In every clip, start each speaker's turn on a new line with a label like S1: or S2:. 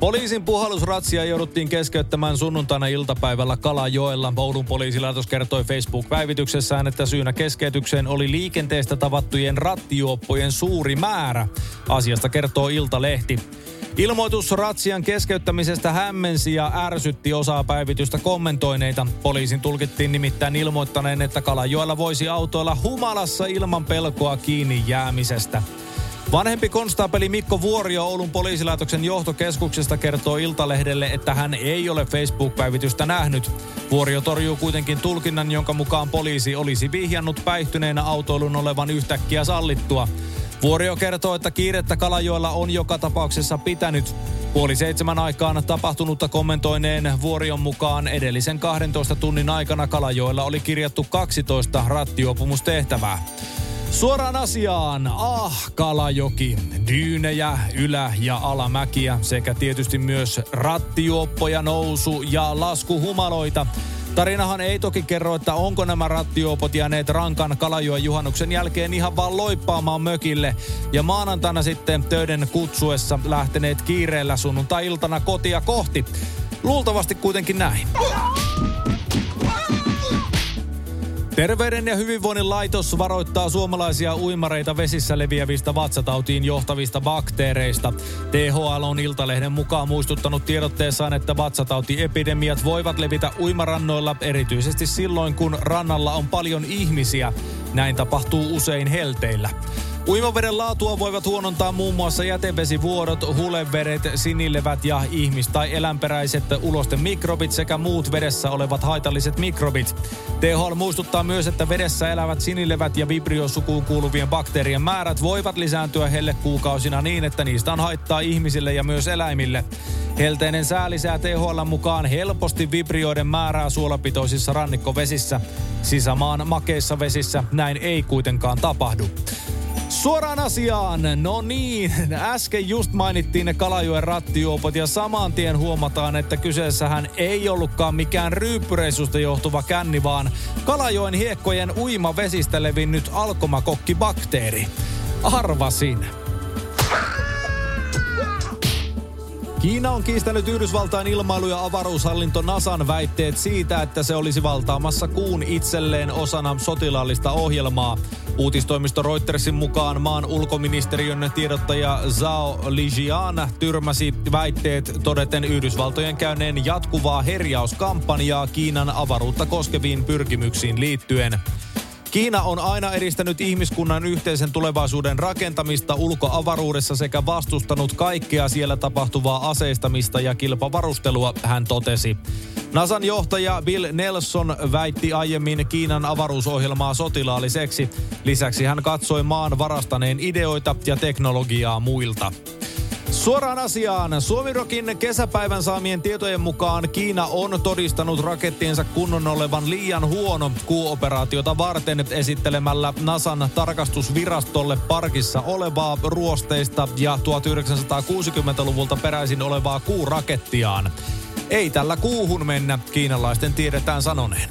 S1: Poliisin puhallusratsia jouduttiin keskeyttämään sunnuntaina iltapäivällä Kalajoella. Oulun poliisilaitos kertoi Facebook-päivityksessään, että syynä keskeytykseen oli liikenteestä tavattujen rattijuoppojen suuri määrä. Asiasta kertoo Iltalehti. Ilmoitus ratsian keskeyttämisestä hämmensi ja ärsytti osaa päivitystä kommentoineita. Poliisin tulkittiin nimittäin ilmoittaneen, että Kalajoella voisi autoilla humalassa ilman pelkoa kiinni jäämisestä. Vanhempi konstaapeli Mikko Vuorio Oulun poliisilaitoksen johtokeskuksesta kertoo Iltalehdelle, että hän ei ole Facebook-päivitystä nähnyt. Vuorio torjuu kuitenkin tulkinnan, jonka mukaan poliisi olisi vihjannut päihtyneenä autoilun olevan yhtäkkiä sallittua. Vuorio kertoo, että kiirettä Kalajoella on joka tapauksessa pitänyt. Puoli seitsemän aikaan tapahtunutta kommentoineen Vuorion mukaan edellisen 12 tunnin aikana Kalajoella oli kirjattu 12 rattiopumustehtävää. Suoraan asiaan. Ah, Kalajoki. Dyynejä, ylä- ja alamäkiä sekä tietysti myös rattijuoppoja, nousu- ja laskuhumaloita. Tarinahan ei toki kerro, että onko nämä rattijuopot jääneet rankan Kalajoen juhannuksen jälkeen ihan vaan loippaamaan mökille. Ja maanantaina sitten töiden kutsuessa lähteneet kiireellä sunnuntai-iltana kotia kohti. Luultavasti kuitenkin näin. Terveyden ja hyvinvoinnin laitos varoittaa suomalaisia uimareita vesissä leviävistä vatsatautiin johtavista bakteereista. THL on Iltalehden mukaan muistuttanut tiedotteessaan, että vatsatautiepidemiat voivat levitä uimarannoilla erityisesti silloin, kun rannalla on paljon ihmisiä. Näin tapahtuu usein helteillä. Uimaveden laatua voivat huonontaa muun muassa jätevesivuodot, huleveret, sinilevät ja ihmis- tai eläinperäiset ulosten mikrobit sekä muut vedessä olevat haitalliset mikrobit. THL muistuttaa myös, että vedessä elävät sinilevät ja vibriosukuun kuuluvien bakteerien määrät voivat lisääntyä hellekuukausina niin, että niistä on haittaa ihmisille ja myös eläimille. Helteinen sää lisää THL mukaan helposti vibrioiden määrää suolapitoisissa rannikkovesissä. Sisämaan makeissa vesissä näin ei kuitenkaan tapahdu. Suoraan asiaan. No niin, äsken just mainittiin ne Kalajoen rattijuopot ja saman tien huomataan, että kyseessähän ei ollutkaan mikään ryyppyreissusta johtuva känni, vaan Kalajoen hiekkojen uimavesistä levinnyt alkomakokkibakteeri. Arvasin. Kiina on kiistänyt Yhdysvaltain ilmailu- ja avaruushallinto NASAn väitteet siitä, että se olisi valtaamassa kuun itselleen osana sotilaallista ohjelmaa. Uutistoimisto Reutersin mukaan maan ulkoministeriön tiedottaja Zhao Lijian tyrmäsi väitteet todeten Yhdysvaltojen käyneen jatkuvaa herjauskampanjaa Kiinan avaruutta koskeviin pyrkimyksiin liittyen. Kiina on aina edistänyt ihmiskunnan yhteisen tulevaisuuden rakentamista ulkoavaruudessa sekä vastustanut kaikkea siellä tapahtuvaa aseistamista ja kilpavarustelua, hän totesi. NASAn johtaja Bill Nelson väitti aiemmin Kiinan avaruusohjelmaa sotilaalliseksi. Lisäksi hän katsoi maan varastaneen ideoita ja teknologiaa muilta. Suoraan asiaan. Suomirokin kesäpäivän saamien tietojen mukaan Kiina on todistanut rakettiensa kunnon olevan liian huono kuuoperaatiota varten esittelemällä NASAn tarkastusvirastolle parkissa olevaa ruosteista ja 1960-luvulta peräisin olevaa kuurakettiaan. Ei tällä kuuhun mennä, kiinalaisten tiedetään sanoneen.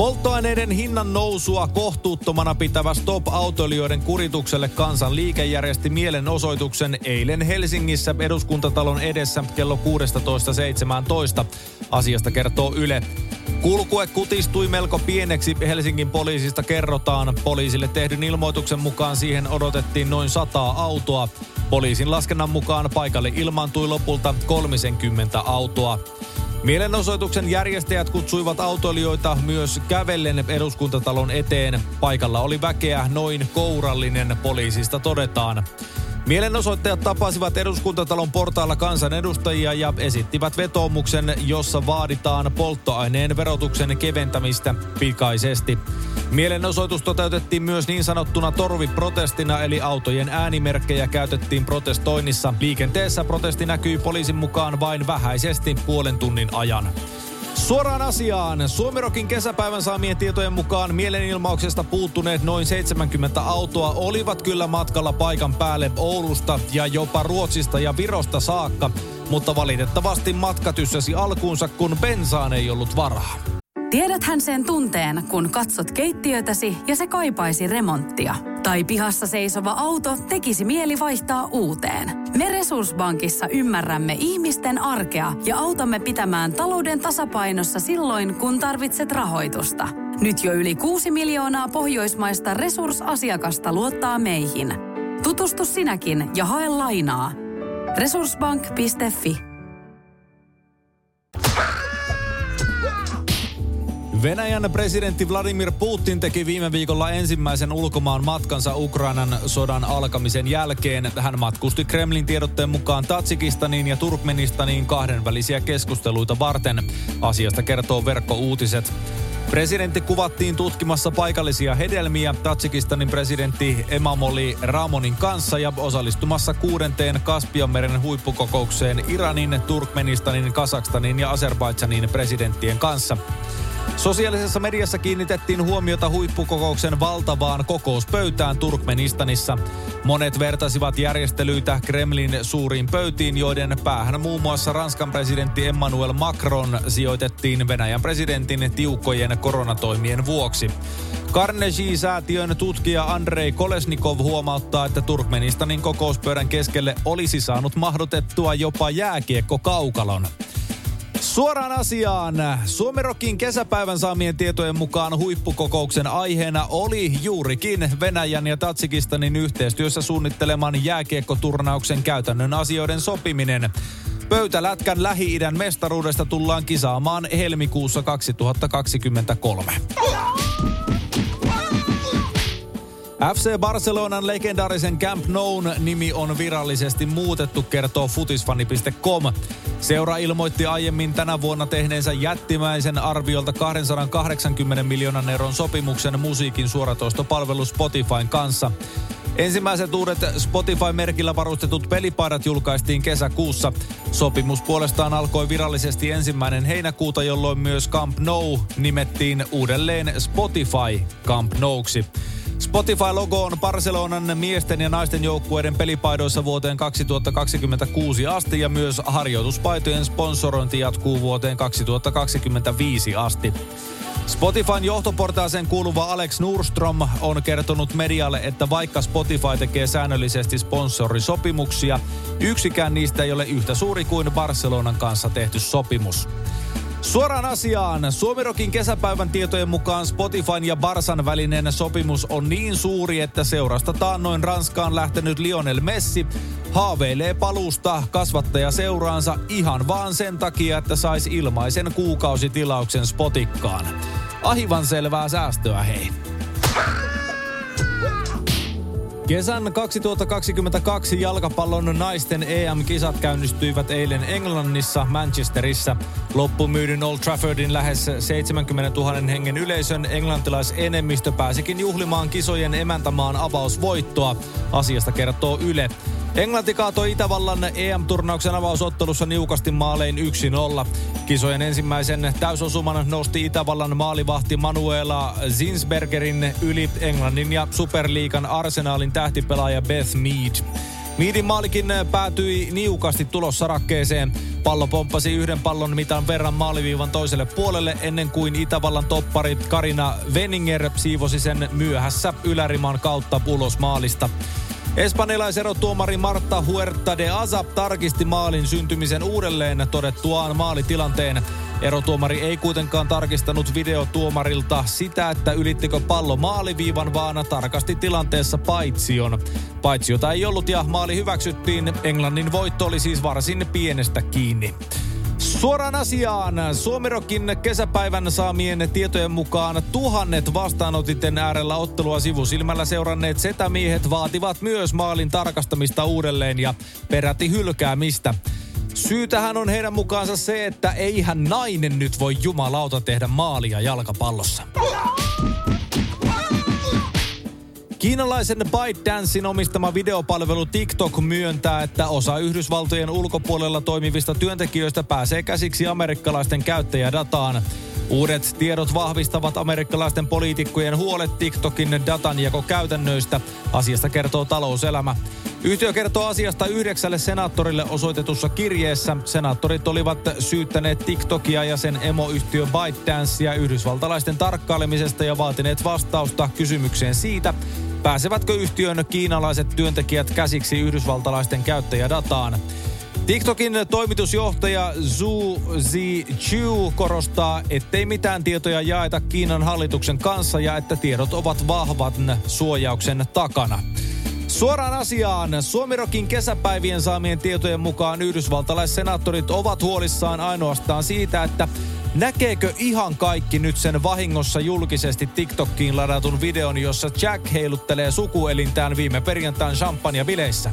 S1: Polttoaineiden hinnan nousua kohtuuttomana pitävä Stop-autoilijoiden kuritukselle kansan liike järjesti mielenosoituksen eilen Helsingissä eduskuntatalon edessä kello 16.17. Asiasta kertoo Yle. Kulkue kutistui melko pieneksi Helsingin poliisista kerrotaan. Poliisille tehdyn ilmoituksen mukaan siihen odotettiin noin 100 autoa. Poliisin laskennan mukaan paikalle ilmaantui lopulta 30 autoa. Mielenosoituksen järjestäjät kutsuivat autoilijoita myös kävellen eduskuntatalon eteen. Paikalla oli väkeä noin kourallinen poliisista todetaan. Mielenosoittajat tapasivat eduskuntatalon portailla kansanedustajia ja esittivät vetoomuksen, jossa vaaditaan polttoaineen verotuksen keventämistä pikaisesti. Mielenosoitus toteutettiin myös niin sanottuna torviprotestina, eli autojen äänimerkkejä käytettiin protestoinnissa. Liikenteessä protesti näkyi poliisin mukaan vain vähäisesti puolen tunnin ajan. Suoraan asiaan. Suomirokin kesäpäivän saamien tietojen mukaan mielenilmauksesta puuttuneet noin 70 autoa olivat kyllä matkalla paikan päälle Oulusta ja jopa Ruotsista ja Virosta saakka, mutta valitettavasti matka tyssäsi alkuunsa, kun bensaan ei ollut varaa.
S2: Tiedäthän sen tunteen, kun katsot keittiötäsi ja se kaipaisi remonttia. Tai pihassa seisova auto tekisi mieli vaihtaa uuteen. Me Resurssbankissa ymmärrämme ihmisten arkea ja autamme pitämään talouden tasapainossa silloin, kun tarvitset rahoitusta. Nyt jo yli 6 miljoonaa pohjoismaista resursasiakasta luottaa meihin. Tutustu sinäkin ja hae lainaa. Resurssbank.fi
S1: Venäjän presidentti Vladimir Putin teki viime viikolla ensimmäisen ulkomaan matkansa Ukrainan sodan alkamisen jälkeen. Hän matkusti Kremlin tiedotteen mukaan Tatsikistaniin ja Turkmenistaniin kahdenvälisiä keskusteluita varten. Asiasta kertoo verkkouutiset. Presidentti kuvattiin tutkimassa paikallisia hedelmiä Tatsikistanin presidentti Emamoli Ramonin kanssa ja osallistumassa kuudenteen Kaspianmeren huippukokoukseen Iranin, Turkmenistanin, Kasakstanin ja Azerbaidsanin presidenttien kanssa. Sosiaalisessa mediassa kiinnitettiin huomiota huippukokouksen valtavaan kokouspöytään Turkmenistanissa. Monet vertasivat järjestelyitä Kremlin suuriin pöytiin, joiden päähän muun muassa Ranskan presidentti Emmanuel Macron sijoitettiin Venäjän presidentin tiukkojen koronatoimien vuoksi. Carnegie-säätiön tutkija Andrei Kolesnikov huomauttaa, että Turkmenistanin kokouspöydän keskelle olisi saanut mahdotettua jopa jääkiekko kaukalon. Suoraan asiaan. Suomerokin kesäpäivän saamien tietojen mukaan huippukokouksen aiheena oli juurikin Venäjän ja Tatsikistanin yhteistyössä suunnitteleman jääkiekkoturnauksen käytännön asioiden sopiminen. Pöytälätkän Lähi-idän mestaruudesta tullaan kisaamaan helmikuussa 2023. FC Barcelonan legendaarisen Camp Noun nimi on virallisesti muutettu, kertoo futisfani.com. Seura ilmoitti aiemmin tänä vuonna tehneensä jättimäisen arviolta 280 miljoonan euron sopimuksen musiikin suoratoistopalvelu Spotifyn kanssa. Ensimmäiset uudet Spotify-merkillä varustetut pelipaidat julkaistiin kesäkuussa. Sopimus puolestaan alkoi virallisesti ensimmäinen heinäkuuta, jolloin myös Camp Nou nimettiin uudelleen Spotify Camp Nouksi. Spotify-logo on Barcelonan miesten ja naisten joukkueiden pelipaidoissa vuoteen 2026 asti ja myös harjoituspaitojen sponsorointi jatkuu vuoteen 2025 asti. Spotifyn johtoportaaseen kuuluva Alex Nordstrom on kertonut medialle, että vaikka Spotify tekee säännöllisesti sponsorisopimuksia, yksikään niistä ei ole yhtä suuri kuin Barcelonan kanssa tehty sopimus. Suoraan asiaan. Suomirokin kesäpäivän tietojen mukaan Spotifyn ja Barsan välinen sopimus on niin suuri, että seurasta taannoin Ranskaan lähtenyt Lionel Messi haaveilee paluusta kasvattajaseuraansa ihan vaan sen takia, että saisi ilmaisen kuukausitilauksen Spotikkaan. Ahivan selvää säästöä hei. Kesän 2022 jalkapallon naisten EM-kisat käynnistyivät eilen Englannissa, Manchesterissa. Loppumyydyn Old Traffordin lähes 70 000 hengen yleisön englantilaisenemmistö pääsikin juhlimaan kisojen emäntämaan avausvoittoa. Asiasta kertoo Yle. Englanti kaatoi Itävallan EM-turnauksen avausottelussa niukasti maalein 1-0. Kisojen ensimmäisen täysosuman nosti Itävallan maalivahti Manuela Zinsbergerin yli Englannin ja Superliigan Arsenaalin tähtipelaaja Beth Mead. Meadin maalikin päätyi niukasti tulossarakkeeseen. Pallo pomppasi yhden pallon mitan verran maaliviivan toiselle puolelle ennen kuin Itävallan toppari Karina Veninger siivosi sen myöhässä yläriman kautta ulos maalista. Espanjalaiserotuomari Marta Huerta de Azap tarkisti maalin syntymisen uudelleen todettuaan maalitilanteen. Erotuomari ei kuitenkaan tarkistanut videotuomarilta sitä, että ylittikö pallo maaliviivan, vaan tarkasti tilanteessa paitsion. Paitsiota ei ollut ja maali hyväksyttiin. Englannin voitto oli siis varsin pienestä kiinni. Suoraan asiaan. Suomirokin kesäpäivän saamien tietojen mukaan tuhannet vastaanotitten äärellä ottelua sivusilmällä seuranneet setämiehet vaativat myös maalin tarkastamista uudelleen ja peräti hylkäämistä. Syytähän on heidän mukaansa se, että eihän nainen nyt voi jumalauta tehdä maalia jalkapallossa. Kiinalaisen ByteDancein omistama videopalvelu TikTok myöntää, että osa Yhdysvaltojen ulkopuolella toimivista työntekijöistä pääsee käsiksi amerikkalaisten käyttäjädataan. Uudet tiedot vahvistavat amerikkalaisten poliitikkojen huolet TikTokin datanjakokäytännöistä. Asiasta kertoo talouselämä. Yhtiö kertoo asiasta yhdeksälle senaattorille osoitetussa kirjeessä. Senaattorit olivat syyttäneet TikTokia ja sen emoyhtiö ByteDancea yhdysvaltalaisten tarkkailemisesta ja vaatineet vastausta kysymykseen siitä, pääsevätkö yhtiön kiinalaiset työntekijät käsiksi yhdysvaltalaisten käyttäjädataan. TikTokin toimitusjohtaja Zhu Zichu korostaa, ettei mitään tietoja jaeta Kiinan hallituksen kanssa ja että tiedot ovat vahvan suojauksen takana. Suoraan asiaan. Suomirokin kesäpäivien saamien tietojen mukaan yhdysvaltalaissenaattorit ovat huolissaan ainoastaan siitä, että Näkeekö ihan kaikki nyt sen vahingossa julkisesti TikTokkiin ladatun videon, jossa Jack heiluttelee sukuelintään viime perjantain champagne-bileissä?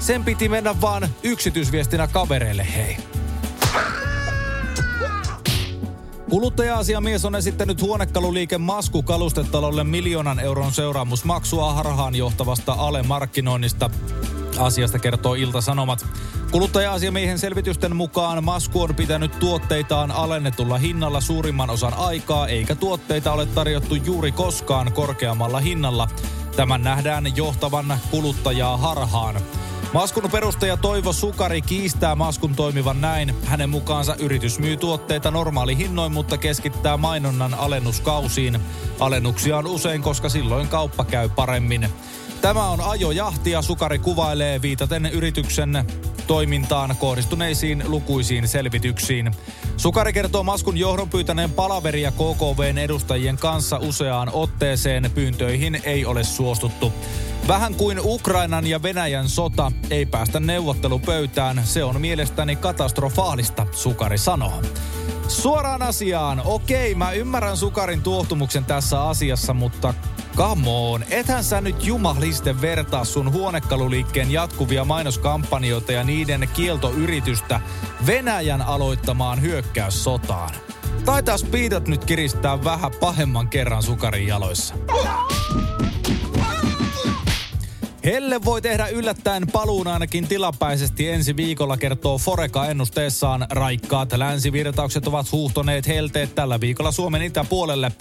S1: Sen piti mennä vaan yksityisviestinä kavereille, hei. Kuluttaja-asiamies on esittänyt huonekaluliike Masku kalustetalolle miljoonan euron seuraamusmaksua harhaan johtavasta alemarkkinoinnista. Asiasta kertoo Ilta-Sanomat. Kuluttaja-asiamiehen selvitysten mukaan Masku on pitänyt tuotteitaan alennetulla hinnalla suurimman osan aikaa, eikä tuotteita ole tarjottu juuri koskaan korkeammalla hinnalla. Tämän nähdään johtavan kuluttajaa harhaan. Maskun perustaja Toivo Sukari kiistää Maskun toimivan näin. Hänen mukaansa yritys myy tuotteita normaali hinnoin, mutta keskittää mainonnan alennuskausiin. Alennuksia on usein, koska silloin kauppa käy paremmin. Tämä on ajojahtia, Sukari kuvailee viitaten yrityksen toimintaan kohdistuneisiin lukuisiin selvityksiin. Sukari kertoo Maskun johdon pyytäneen palaveria KKVn edustajien kanssa useaan otteeseen. Pyyntöihin ei ole suostuttu. Vähän kuin Ukrainan ja Venäjän sota ei päästä neuvottelupöytään. Se on mielestäni katastrofaalista, Sukari sanoo. Suoraan asiaan. Okei, mä ymmärrän Sukarin tuohtumuksen tässä asiassa, mutta Come on, ethän sä nyt jumaliste vertaa sun huonekaluliikkeen jatkuvia mainoskampanjoita ja niiden kieltoyritystä Venäjän aloittamaan hyökkäyssotaan. Taitaa speedat nyt kiristää vähän pahemman kerran sukarin jaloissa. Helle voi tehdä yllättäen paluun ainakin tilapäisesti ensi viikolla, kertoo Foreka ennusteessaan. Raikkaat länsivirtaukset ovat huuhtoneet helteet tällä viikolla Suomen itäpuolelle.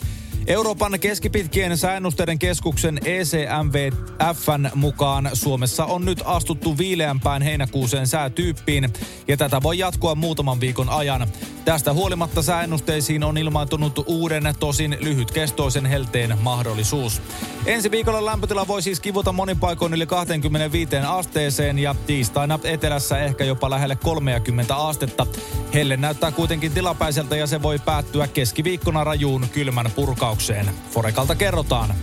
S1: Euroopan keskipitkien säännösteiden keskuksen ECMVFn mukaan Suomessa on nyt astuttu viileämpään heinäkuuseen säätyyppiin ja tätä voi jatkua muutaman viikon ajan. Tästä huolimatta sääennusteisiin on ilmaantunut uuden, tosin lyhytkestoisen helteen mahdollisuus. Ensi viikolla lämpötila voi siis kivuta monin paikoin yli 25 asteeseen ja tiistaina etelässä ehkä jopa lähelle 30 astetta. Helle näyttää kuitenkin tilapäiseltä ja se voi päättyä keskiviikkona rajuun kylmän purkaukseen. Forekalta kerrotaan.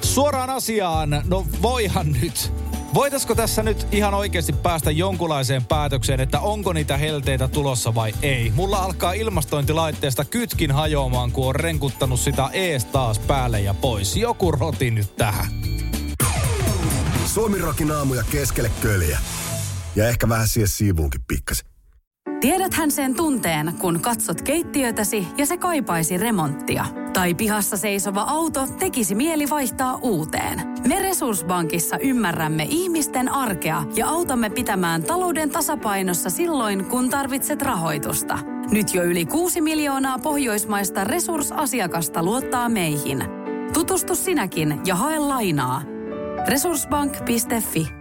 S1: Suoraan asiaan, no voihan nyt. Voitaisiko tässä nyt ihan oikeasti päästä jonkunlaiseen päätökseen, että onko niitä helteitä tulossa vai ei? Mulla alkaa ilmastointilaitteesta kytkin hajoamaan, kun on renkuttanut sitä ees taas päälle ja pois. Joku roti nyt tähän.
S3: Suomirokin aamuja keskelle köljä. Ja ehkä vähän siihen siivuunkin pikkasen.
S2: Tiedäthän sen tunteen, kun katsot keittiötäsi ja se kaipaisi remonttia. Tai pihassa seisova auto tekisi mieli vaihtaa uuteen. Me Resurssbankissa ymmärrämme ihmisten arkea ja autamme pitämään talouden tasapainossa silloin, kun tarvitset rahoitusta. Nyt jo yli 6 miljoonaa pohjoismaista resursasiakasta luottaa meihin. Tutustu sinäkin ja hae lainaa. Resurssbank.fi